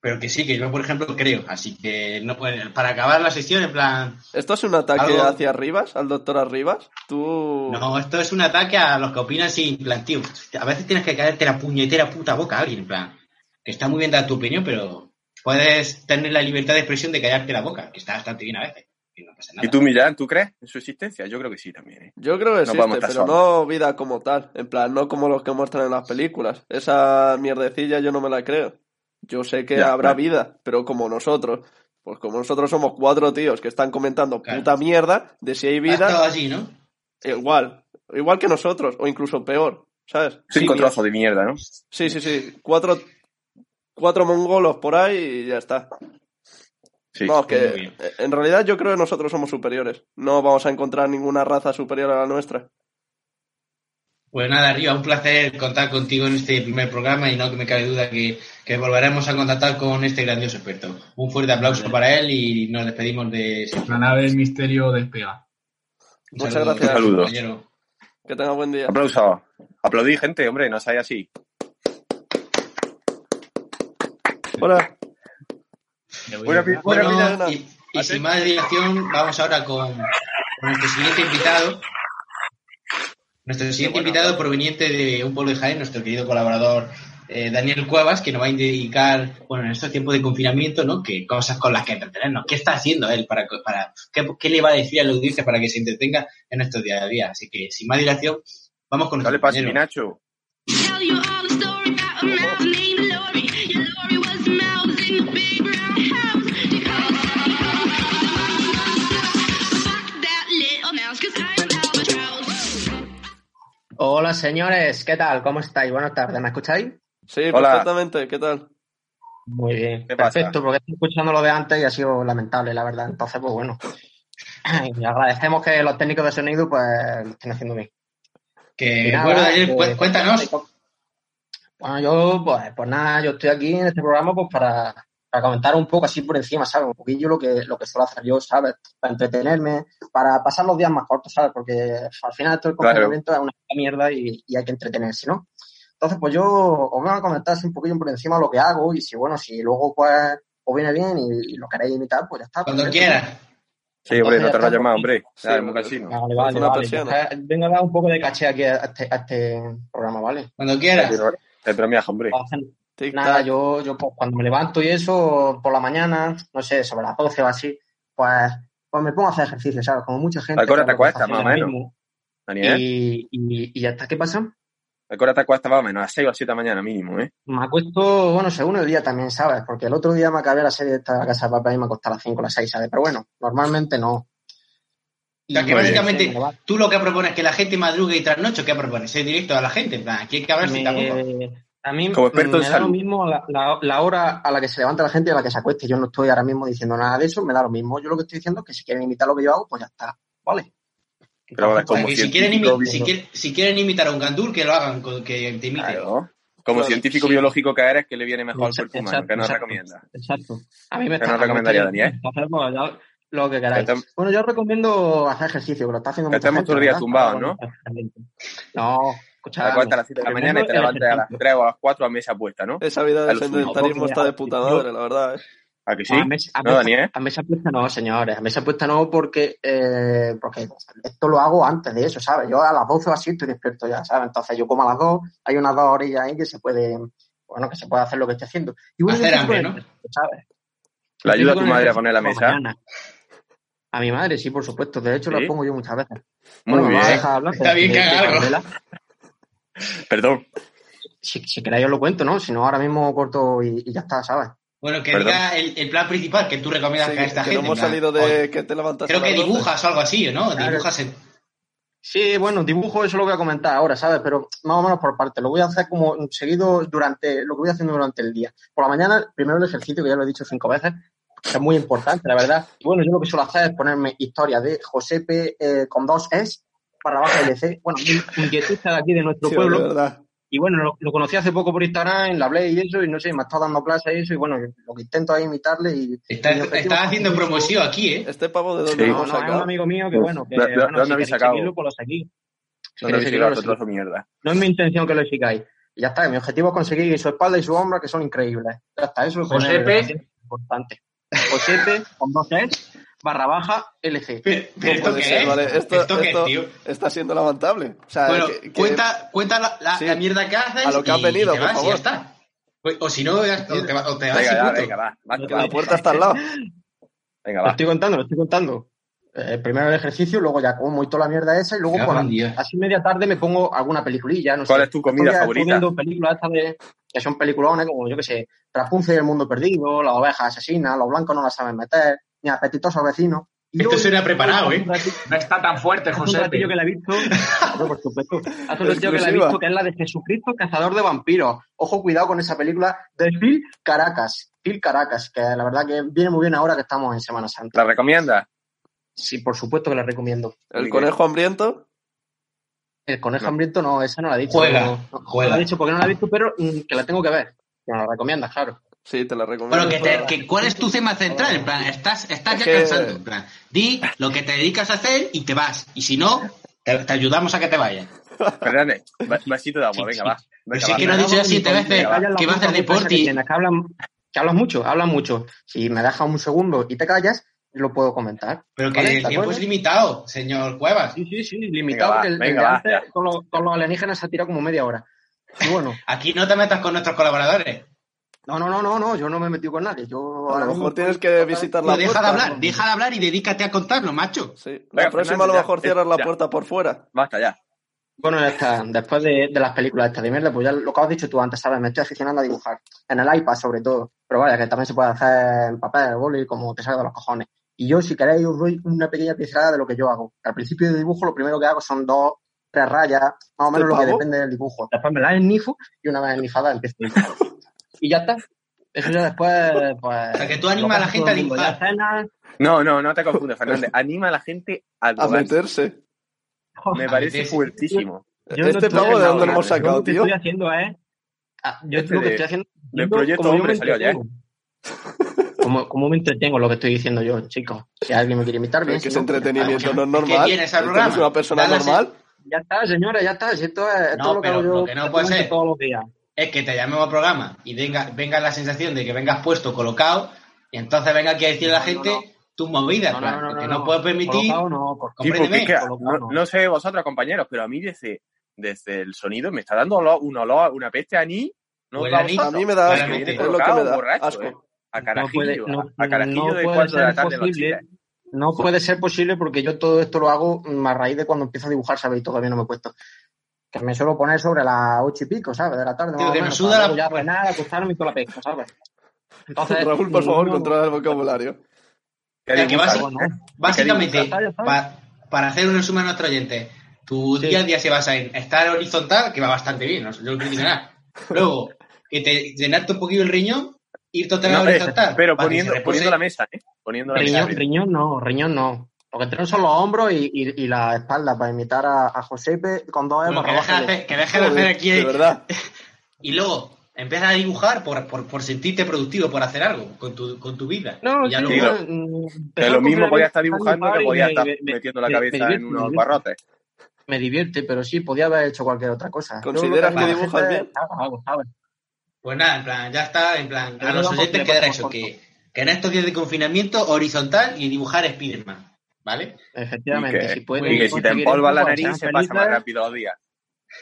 Speaker 1: Pero que sí, que yo por ejemplo creo, así que no para acabar la sesión, en plan,
Speaker 2: ¿Esto es un ataque
Speaker 1: Algo-
Speaker 2: hacia Arribas, al doctor Arribas? Tú...
Speaker 1: No, esto es un ataque a los que opinan sin plan, tío. A veces tienes que caerte la puñetera puta boca a alguien, en plan. Que está muy bien dar tu opinión, pero puedes tener la libertad de expresión de callarte la boca, que está bastante bien a veces. Que no pasa nada.
Speaker 3: ¿Y tú, Millán, tú crees en su existencia? Yo creo que sí también. ¿eh?
Speaker 2: Yo creo que
Speaker 3: No estar
Speaker 2: pero no vida como tal. En plan, no como los que muestran en las películas. Esa mierdecilla yo no me la creo. Yo sé que
Speaker 3: Ya,
Speaker 2: habrá
Speaker 3: claro.
Speaker 2: vida, pero como nosotros, pues como nosotros somos cuatro tíos que están comentando
Speaker 1: Claro.
Speaker 2: puta mierda de si hay vida,
Speaker 1: así, ¿no?
Speaker 2: igual. Igual que nosotros, o incluso peor, ¿sabes?
Speaker 3: Cinco
Speaker 2: Sí,
Speaker 3: trozos de mierda, ¿no?
Speaker 2: Sí, sí, sí. Cuatro, cuatro mongolos por ahí y ya está.
Speaker 3: Sí.
Speaker 2: Vamos,
Speaker 1: muy
Speaker 2: que en realidad yo creo que nosotros somos superiores. No vamos a encontrar ninguna raza superior a la nuestra.
Speaker 1: Pues nada, arriba, un placer contar contigo en este primer programa y no que me cabe duda que, que volveremos a contactar con este grandioso experto. Un fuerte aplauso para él y nos despedimos de...
Speaker 4: La nave del misterio despega.
Speaker 1: Un
Speaker 2: Muchas
Speaker 1: saludo,
Speaker 2: gracias.
Speaker 3: Saludos.
Speaker 1: compañero.
Speaker 2: Que tenga buen día.
Speaker 3: Aplauso. Aplaudí, gente, hombre, no seáis así.
Speaker 2: Hola.
Speaker 3: Buena, pi- buena
Speaker 1: Bueno,
Speaker 2: vida.
Speaker 1: y, y sin más dilación, vamos ahora con, con nuestro siguiente invitado. Nuestro siguiente invitado proveniente de un pueblo de Jaén, nuestro querido colaborador eh, Daniel Cuevas, que nos va a indicar, bueno, en estos tiempos de confinamiento, ¿no? Que cosas con las que entretenernos. ¿Qué está haciendo él para, para qué, qué le va a decir a la audiencia para que se entretenga en nuestro día a día? Así que, sin más dilación, vamos con
Speaker 3: Dale paso. Nacho.
Speaker 5: Hola señores, ¿qué tal? ¿Cómo estáis? Buenas tardes, ¿me escucháis?
Speaker 2: Sí,
Speaker 3: Hola.
Speaker 2: perfectamente. ¿Qué tal?
Speaker 5: Muy bien,
Speaker 3: ¿Qué pasa?
Speaker 5: perfecto, porque estoy escuchando lo de antes y ha sido lamentable, la verdad. Entonces, pues bueno, y agradecemos que los técnicos de sonido pues lo estén haciendo bien.
Speaker 1: Que
Speaker 5: nada,
Speaker 1: bueno,
Speaker 5: eh,
Speaker 1: cuéntanos.
Speaker 5: Bueno, yo, pues, pues nada, yo estoy aquí en este programa pues para, para comentar un poco así por encima, ¿sabes? Un poquillo lo que, lo que suelo hacer yo, ¿sabes? Para entretenerme, para pasar los días más cortos, ¿sabes? Porque al final del
Speaker 3: Claro.
Speaker 5: confinamiento es una mierda y, y hay que entretenerse, ¿no? Entonces, pues yo os voy a comentar así un poquillo por encima lo que hago y si, bueno, si luego pues os viene bien y, y lo queréis imitar, pues ya está.
Speaker 1: Cuando
Speaker 5: perfecto.
Speaker 1: quieras.
Speaker 3: Sí, hombre, no te rayes
Speaker 5: está.
Speaker 3: más, hombre.
Speaker 2: Sí.
Speaker 5: Vale, vale, vale. Vengo a dar un poco de caché aquí a este, a este programa, ¿vale?
Speaker 1: Cuando quieras.
Speaker 3: Te bromeas, hombre.
Speaker 2: Tic,
Speaker 5: Nada,
Speaker 2: tac.
Speaker 5: yo, yo pues, cuando me levanto y eso, por la mañana, no sé, sobre las 12 o así, pues, pues me pongo a hacer ejercicio, ¿sabes? Como mucha gente.
Speaker 3: ¿A qué hora
Speaker 5: que
Speaker 3: te
Speaker 5: es está
Speaker 3: más o menos?
Speaker 5: mismo. Y, y, está, ¿qué pasa?
Speaker 3: ¿a qué hora te acuestas más o menos? A 6 o a 7 de la mañana mínimo, ¿eh?
Speaker 5: Me acuesto, bueno, según el día también, ¿sabes? Porque el otro día me acabé la serie esta de la casa de papá y me acosté a las 5 o las 6, ¿sabes? Pero bueno, normalmente no.
Speaker 1: O sea, que básicamente tú lo que propones es que la gente madrugue y trasnoche, ¿qué propones? Ser directo a la gente, en plan, aquí hay que hablar tapujos.
Speaker 5: me- a mí
Speaker 3: Como experto en
Speaker 5: me da lo mismo la, la- la hora a la que se levanta la gente y a la que se acueste. Yo no estoy ahora mismo diciendo nada de eso, me da lo mismo. Yo lo que estoy diciendo es que si quieren imitar lo que yo hago, pues ya está, ¿vale?
Speaker 3: Pero ahora
Speaker 1: O sea,
Speaker 3: como
Speaker 1: que si quieren,
Speaker 3: científico,
Speaker 1: imi- si, quieren, si quieren imitar a un gandur, que lo hagan, que te imiten.
Speaker 3: Claro. Como científico
Speaker 1: sí.
Speaker 3: biológico que eres, que le viene mejor al
Speaker 5: Exacto,
Speaker 3: cuerpo humano? ¿Qué nos
Speaker 5: exacto.
Speaker 3: recomiendas?
Speaker 5: Exacto. A mí me
Speaker 3: ¿Qué
Speaker 5: está
Speaker 3: nos recomendaría, Daniel?
Speaker 5: Lo que queráis.
Speaker 3: Que estem-
Speaker 5: Bueno, yo recomiendo hacer ejercicio, que lo está haciendo
Speaker 3: Que
Speaker 5: mucha
Speaker 3: estemos
Speaker 5: gente,
Speaker 3: todo el día
Speaker 5: ¿verdad?
Speaker 3: tumbados, ¿no?
Speaker 5: No,
Speaker 3: Te
Speaker 5: escucha.
Speaker 3: acuestas a las 7 de la mañana y te levantas a las 3 o a las 4 a mesa puesta, ¿no?
Speaker 2: Esa vida del sedentarismo está de puta madre, la verdad. ¿eh?
Speaker 3: ¿A que sí?
Speaker 5: A mesa, a
Speaker 3: ¿No,
Speaker 5: mesa-
Speaker 3: Daniel?
Speaker 5: a mesa puesta no, señores. A mesa puesta no porque, eh, porque esto lo hago antes de eso, ¿sabes? Yo a las 12 o así estoy despierto ya, ¿sabes? Entonces yo como a las 2, hay unas dos orillas ahí que se puede, bueno, que se puede hacer lo que estoy haciendo. Y bueno,
Speaker 1: Hacer hambre, ¿no?
Speaker 5: ¿sabes?
Speaker 3: ¿Le ayuda a tu madre a poner la mesa?
Speaker 5: mañana. A mi madre, sí, por supuesto. De hecho,
Speaker 3: ¿Sí?
Speaker 5: la pongo yo muchas veces.
Speaker 3: Muy
Speaker 5: bueno, me va a
Speaker 3: bien.
Speaker 5: dejar hablar.
Speaker 1: Está bien que haga algo.
Speaker 3: Perdón.
Speaker 5: Si, si queréis os lo cuento, ¿no? Si no, ahora mismo corto y, y ya está, ¿sabes?
Speaker 1: Bueno, que
Speaker 3: Perdón.
Speaker 1: diga el, el plan principal que tú recomiendas
Speaker 2: Sí,
Speaker 1: que a esta
Speaker 2: que
Speaker 1: gente.
Speaker 2: no hemos salido de que te levantas
Speaker 1: Creo que
Speaker 2: 12.
Speaker 1: dibujas o algo así, ¿no?
Speaker 5: Claro.
Speaker 1: Dibujas en...
Speaker 5: Sí, bueno, dibujo, eso lo voy a comentar ahora, ¿sabes? Pero más o menos por parte. Lo voy a hacer como seguido durante lo que voy haciendo durante el día. Por la mañana, primero el ejercicio, que ya lo he dicho cinco veces, que es muy importante, la verdad. Y bueno, yo lo que suelo hacer es ponerme historia de Josepe eh, con dos es abajo LC. Bueno, un dietista de aquí de nuestro pueblo.
Speaker 2: verdad.
Speaker 5: Y bueno, lo, lo conocí hace poco por Instagram, le hablé y eso, y no sé, me ha estado dando clases y eso, y bueno, lo que intento es imitarle y...
Speaker 1: Estás,
Speaker 5: y mi objetivo
Speaker 1: estás
Speaker 5: es
Speaker 1: haciendo promoción aquí, ¿eh?
Speaker 2: Este pavo de dónde
Speaker 3: Sí.
Speaker 5: No, no, es un
Speaker 2: sacado.
Speaker 5: amigo mío que bueno, que
Speaker 3: ¿De- de- de
Speaker 5: bueno,
Speaker 3: dónde
Speaker 5: si
Speaker 3: habéis
Speaker 5: queréis
Speaker 3: sacado?
Speaker 5: seguirlo, pues. No es mi intención que lo sigáis. Y ya está, mi objetivo es conseguir su espalda y su hombro, que son increíbles. Ya está, eso es
Speaker 4: Josepe.
Speaker 5: importante. Josepe, con dos es, barra baja, LC.
Speaker 1: Pero, pero ¿esto qué
Speaker 2: ser,
Speaker 1: es?
Speaker 2: vale. Esto,
Speaker 1: ¿Esto qué es, tío?
Speaker 2: está siendo lamentable. O sea,
Speaker 1: Bueno,
Speaker 2: que- que-
Speaker 1: cuenta, cuenta la, la-
Speaker 2: Sí.
Speaker 1: la mierda que haces
Speaker 2: A lo que has venido, por
Speaker 1: vas
Speaker 2: favor.
Speaker 1: ya está. O si no, ya- o te, va- o te vas
Speaker 3: Venga,
Speaker 1: y
Speaker 3: ya, venga, va. va,
Speaker 2: que la puerta está al lado.
Speaker 3: Venga,
Speaker 5: Lo
Speaker 3: va.
Speaker 5: estoy contando, lo estoy contando. Eh, primero el ejercicio, luego ya como y toda la mierda esa, y luego por
Speaker 1: Dios.
Speaker 5: así media tarde me pongo alguna peliculilla, no
Speaker 3: ¿Cuál
Speaker 5: sé.
Speaker 3: es tu comida favorita?
Speaker 5: Estoy viendo películas estas de, que son peliculones, como yo que sé, Rapunzel y el mundo perdido, Las ovejas asesinas, Los blancos no la saben meter, Ni apetitosos vecinos. Y
Speaker 1: Esto suena preparado, ¿eh?
Speaker 4: No está tan fuerte,
Speaker 5: hace un
Speaker 4: José.
Speaker 5: ratillo que la he visto, por supuesto. Hace un ratillo que la he visto, que es la de Jesucristo, cazador de vampiros. Ojo, cuidado con esa película de Phil Caracas. Phil Caracas, que la verdad que viene muy bien ahora que estamos en Semana Santa.
Speaker 3: ¿La recomiendas?
Speaker 5: Sí, por supuesto que la recomiendo.
Speaker 2: El conejo hambriento.
Speaker 5: El conejo hambriento no, esa no la he dicho.
Speaker 1: Juega,
Speaker 5: no, no,
Speaker 1: juega.
Speaker 5: No la he dicho porque no la he visto, pero mm, que la tengo que ver. Que me la recomiendas, claro.
Speaker 2: Sí, te la recomiendo.
Speaker 1: Bueno, que te- que ¿cuál es tu tema central? En plan, estás, estás
Speaker 2: Es
Speaker 1: ya
Speaker 2: que-
Speaker 1: cansando. En plan, di lo que te dedicas a hacer y te vas. Y si no, te, te ayudamos a que te vayas.
Speaker 3: Fernández, va- vasito de agua, venga, va.
Speaker 1: Pero
Speaker 3: Venga,
Speaker 1: sí
Speaker 3: va.
Speaker 1: que no has dicho ya siete veces que va a hacer deporte
Speaker 5: que que, hablan, que hablas mucho, hablas mucho. Si me dejas un segundo y te callas, lo puedo comentar.
Speaker 1: Pero que
Speaker 5: ¿Vale?
Speaker 1: el
Speaker 5: ¿De
Speaker 1: tiempo es limitado, señor Cuevas.
Speaker 5: Sí, sí, sí, limitado,
Speaker 3: Venga,
Speaker 5: el,
Speaker 3: venga,
Speaker 5: el
Speaker 3: va,
Speaker 5: con, los, con los alienígenas se ha tirado como media hora. Y bueno,
Speaker 1: Aquí no te metas con nuestros colaboradores.
Speaker 5: No, no, no, no, no, yo no me he metido con nadie. Yo
Speaker 2: A lo mejor tienes que visitar la
Speaker 1: No, deja de
Speaker 2: puerta.
Speaker 1: hablar, deja de hablar y dedícate a contarlo, macho.
Speaker 2: Sí. La
Speaker 3: Venga,
Speaker 2: próxima a lo
Speaker 3: ya.
Speaker 2: mejor cierras la
Speaker 3: Ya.
Speaker 2: puerta por fuera.
Speaker 3: Basta ya.
Speaker 5: Bueno, ya está. Después de, de las películas estas de mierda, pues ya lo que has dicho tú antes, ¿sabes? Me estoy aficionando a dibujar. En el iPad, sobre todo. Pero vaya, que también se puede hacer en papel, boli, como te salga de los cojones. Y yo, si queréis, os doy una pequeña pincelada de lo que yo hago. Al principio de dibujo, lo primero que hago son dos tres rayas, más o menos
Speaker 2: ¿Te
Speaker 5: lo que depende del dibujo. Después me la ennifo y una vez ennifada empiezo a dibujar. Y ya está. Eso ya después, pues...
Speaker 1: O sea, que tú
Speaker 5: lo
Speaker 1: animas a la gente
Speaker 5: todo
Speaker 1: a dibujar.
Speaker 3: No, no, no te confundes, Fernández. Anima a la gente a
Speaker 2: A meterse.
Speaker 3: Me parece fuertísimo.
Speaker 5: Yo no
Speaker 2: Este
Speaker 5: estoy
Speaker 2: pavo, ¿de
Speaker 5: haciendo
Speaker 2: dónde lo hemos
Speaker 5: Yo
Speaker 2: sacado,
Speaker 5: lo que
Speaker 2: tío?
Speaker 5: estoy haciendo es... ah, Yo
Speaker 3: Este
Speaker 5: lo que
Speaker 3: de-
Speaker 5: estoy haciendo...
Speaker 3: del proyecto hombre salió ya, ¿eh?
Speaker 5: Como, como me entretengo lo que estoy diciendo yo, chicos. Si alguien me quiere imitar, bien.
Speaker 2: es que ese
Speaker 5: no,
Speaker 2: entretenimiento no es normal. no es una persona normal.
Speaker 5: Ya está, señora, ya está. Si esto es,
Speaker 1: No,
Speaker 5: es lo que hago yo
Speaker 1: lo que no puede ser.
Speaker 5: todos los días.
Speaker 1: Es que te llamemos al programa y venga, venga la sensación de que vengas puesto, colocado, y entonces venga aquí a decirle a la
Speaker 5: No,
Speaker 1: gente
Speaker 5: no,
Speaker 1: tus movidas,
Speaker 5: No, no, no, no, no,
Speaker 1: no,
Speaker 5: no.
Speaker 1: puedo permitir...
Speaker 5: Colocado no,
Speaker 3: que, no,
Speaker 5: no.
Speaker 3: no sé vosotros, compañeros, pero a mí desde, desde el sonido me está dando olor- un olor, una peste a ni. No
Speaker 1: a anís.
Speaker 2: Mí me da asco.
Speaker 1: Claramente.
Speaker 2: Es lo que me da.
Speaker 3: borracho,
Speaker 2: Asco.
Speaker 3: eh. A
Speaker 5: No
Speaker 3: carajillo,
Speaker 5: puede, no,
Speaker 3: a carajillo
Speaker 5: no
Speaker 3: de
Speaker 5: puede
Speaker 3: cuatro de la tarde
Speaker 5: posible.
Speaker 3: chiles.
Speaker 5: No puede ser posible porque yo todo esto lo hago a raíz de cuando empiezo a dibujar, ¿sabes? Y todavía no me he puesto. Que me suelo poner sobre las ocho y pico, ¿sabes? De la tarde.
Speaker 1: Tío, que nos suda la-
Speaker 5: ya cenar, acostarme y toda la pesca, ¿sabes? Entonces,
Speaker 2: Raúl, por favor,
Speaker 5: no-
Speaker 2: controla el vocabulario.
Speaker 5: Bueno,
Speaker 1: Básicamente, para hacer un resumen a nuestro oyente, tu
Speaker 5: Sí.
Speaker 1: día a día se basa en estar horizontal, que va bastante bien, no, yo no critico nada. Luego, que te llenarte un poquillo el riñón, ir totalmente
Speaker 3: No, eh,
Speaker 1: horizontal.
Speaker 3: pero poniendo, poniendo la mesa, ¿eh? Poniendo la
Speaker 5: Riñón,
Speaker 3: mesa.
Speaker 5: riñón no, riñón no. Lo que tengo son los hombros y, y, y la espalda para imitar a, a Josepe con dos
Speaker 1: Bueno, que deje de hacer, que deje de hacer
Speaker 2: Joder,
Speaker 1: aquí.
Speaker 2: de verdad.
Speaker 1: Y luego, empiezas a dibujar por, por, por sentirte productivo, por hacer algo con tu, con tu vida.
Speaker 5: No,
Speaker 1: Y ya
Speaker 5: sí,
Speaker 1: luego-
Speaker 3: Digo,
Speaker 5: mm,
Speaker 3: Que lo mismo podía estar dibujando que podía estar
Speaker 5: me-
Speaker 3: metiendo la cabeza
Speaker 5: me
Speaker 3: en unos
Speaker 5: me
Speaker 3: barrotes.
Speaker 5: me divierte, pero sí, podía haber hecho cualquier otra cosa.
Speaker 2: ¿Consideras
Speaker 1: que
Speaker 5: hago
Speaker 2: dibujas bien?
Speaker 5: hago.
Speaker 1: Pues nada, en plan, ya está, en plan,
Speaker 5: Pero
Speaker 1: a los oyentes quedará eso, que, que en estos días de confinamiento, horizontal y dibujar Spiderman, ¿vale?
Speaker 5: Efectivamente,
Speaker 3: que,
Speaker 5: si pueden
Speaker 3: y que si te empolvas la nariz se pasa más rápido los días.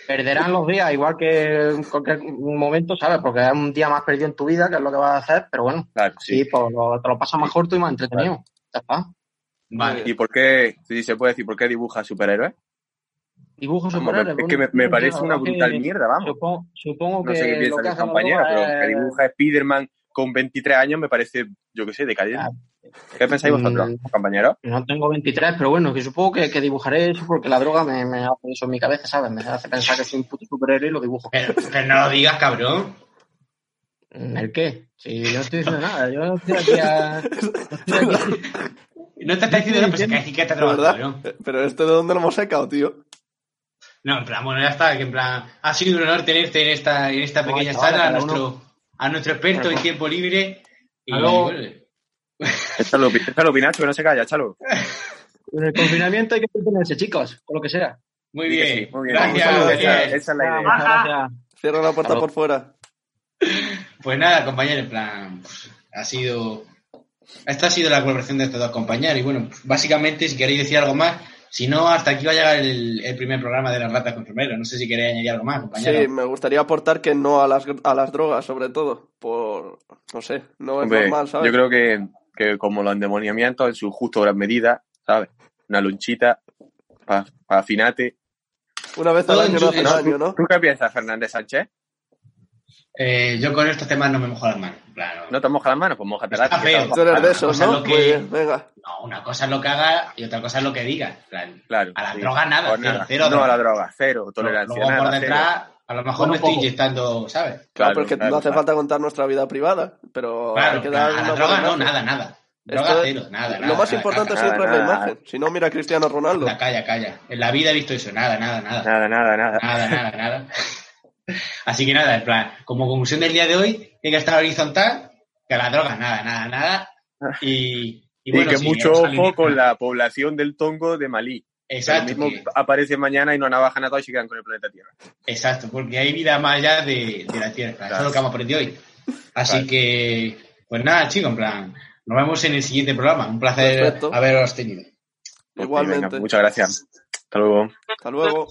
Speaker 5: Perderán los días, igual que en cualquier momento, ¿sabes? Porque es un día más perdido en tu vida, que es lo que vas a hacer, pero bueno,
Speaker 3: Claro,
Speaker 5: sí, pues lo- te lo pasas más corto y más entretenido. Ya está.
Speaker 1: Vale.
Speaker 3: ¿Y por qué, si se puede decir, por qué dibujas superhéroes?
Speaker 5: Dibujo superhéroes.
Speaker 3: es que me,
Speaker 5: no
Speaker 3: parece una
Speaker 5: que
Speaker 3: brutal mierda, vamos.
Speaker 5: Supongo, supongo
Speaker 3: No
Speaker 5: que
Speaker 3: sé qué compañeros,
Speaker 5: droga
Speaker 3: pero que dibuja Spiderman con 23 años me parece, yo qué sé, decadente. ¿Qué pensáis vosotros,
Speaker 5: Mm.
Speaker 3: compañeros?
Speaker 5: No tengo 23, pero bueno, que supongo que, que dibujaré eso porque la droga me, me hace eso en mi cabeza, ¿sabes? Me hace pensar que soy un puto superhéroe y lo dibujo.
Speaker 1: Pero, pero no lo digas, cabrón.
Speaker 5: ¿El qué? Si yo no estoy diciendo nada, yo no estoy aquí a... no estoy aquí-
Speaker 1: No te está diciendo nada, pues que te cabrón.
Speaker 2: Pero este de dónde lo hemos sacado, tío.
Speaker 1: No, en plan, bueno, ya está, que en plan, ha sido un honor tenerte en esta, en esta pequeña sala, a nuestro, a nuestro experto en tiempo libre. Y
Speaker 5: luego.
Speaker 3: Échalo, échalo, Pinacho, que no se calla, échalo.
Speaker 5: En el confinamiento hay que entretenerse, chicos, con lo que sea.
Speaker 1: muy bien.
Speaker 3: sí, muy bien.
Speaker 1: Gracias,
Speaker 3: Esa- es la idea.
Speaker 5: Gracias.
Speaker 2: Cierra la puerta por fuera.
Speaker 1: Pues nada, compañero, en plan, pues, ha sido. Esta ha sido la colaboración de estos dos compañeros. Y bueno, pues, básicamente, si queréis decir algo más, si no, hasta aquí va a llegar el, el primer programa de las ratas con sombrero. No sé si queréis añadir algo más, compañero.
Speaker 2: Sí, me gustaría aportar que no a las, a las drogas, sobre todo. Por. No sé, no es
Speaker 3: Hombre,
Speaker 2: normal, ¿sabes?
Speaker 3: yo creo que, que como los endemoniamientos en su justo gran medida, ¿sabes? Una lonchita para afinarte.
Speaker 2: Una vez al
Speaker 1: Todo
Speaker 2: año no.
Speaker 3: ¿Tú qué piensas, Fernández Sánchez?
Speaker 1: Eh, yo con estos temas no me mojo las manos. Plan, no.
Speaker 3: ¿No te mojas las manos? Pues estamos-
Speaker 2: Tú eres de
Speaker 1: Una
Speaker 2: esos,
Speaker 1: cosa es
Speaker 2: ¿no?
Speaker 1: lo que-
Speaker 2: Muy bien, venga.
Speaker 1: No, una cosa es lo que haga y otra cosa es lo que diga. Plan,
Speaker 3: Claro.
Speaker 1: A la
Speaker 3: sí.
Speaker 1: droga nada,
Speaker 3: Pues
Speaker 1: cero, cero
Speaker 3: no
Speaker 1: droga.
Speaker 3: a la droga, cero tolerancia.
Speaker 1: Luego por detrás, a lo mejor
Speaker 5: Bueno,
Speaker 1: me estoy inyectando, ¿sabes?
Speaker 2: Claro,
Speaker 3: Claro,
Speaker 2: pero es que
Speaker 3: claro,
Speaker 2: no hace
Speaker 3: claro.
Speaker 2: falta contar nuestra vida privada, pero
Speaker 1: Claro,
Speaker 2: hay que dar
Speaker 1: la
Speaker 2: una
Speaker 1: droga no, nada, nada. Droga cero, nada, nada.
Speaker 2: Lo más
Speaker 1: nada,
Speaker 2: importante
Speaker 1: calla,
Speaker 2: siempre es la
Speaker 3: nada, nada.
Speaker 2: imagen. Si no, mira a Cristiano Ronaldo.
Speaker 1: Calla, calla, calla. En la vida he visto eso, nada, nada, nada.
Speaker 3: Nada, nada, nada.
Speaker 1: Nada, nada, nada. Así que nada, en plan, como conclusión del día de hoy, tiene que estar horizontal, que la droga, nada, nada, nada. Y, y
Speaker 3: que
Speaker 1: sí,
Speaker 3: mucho ojo con la población del Tongo de Malí.
Speaker 1: Exacto,
Speaker 3: Lo mismo
Speaker 1: que-
Speaker 3: aparece mañana y no navajan a todos y se quedan con el planeta Tierra.
Speaker 1: exacto, porque hay vida más allá de, de la Tierra. Eso
Speaker 3: Claro.
Speaker 1: es lo que hemos aprendido hoy. Así
Speaker 3: Claro.
Speaker 1: que, pues nada, chicos, en plan, nos vemos en el siguiente programa. Un placer
Speaker 2: Perfecto.
Speaker 1: haberos tenido.
Speaker 2: Igualmente.
Speaker 3: Venga, muchas gracias. Hasta luego.
Speaker 2: Hasta luego.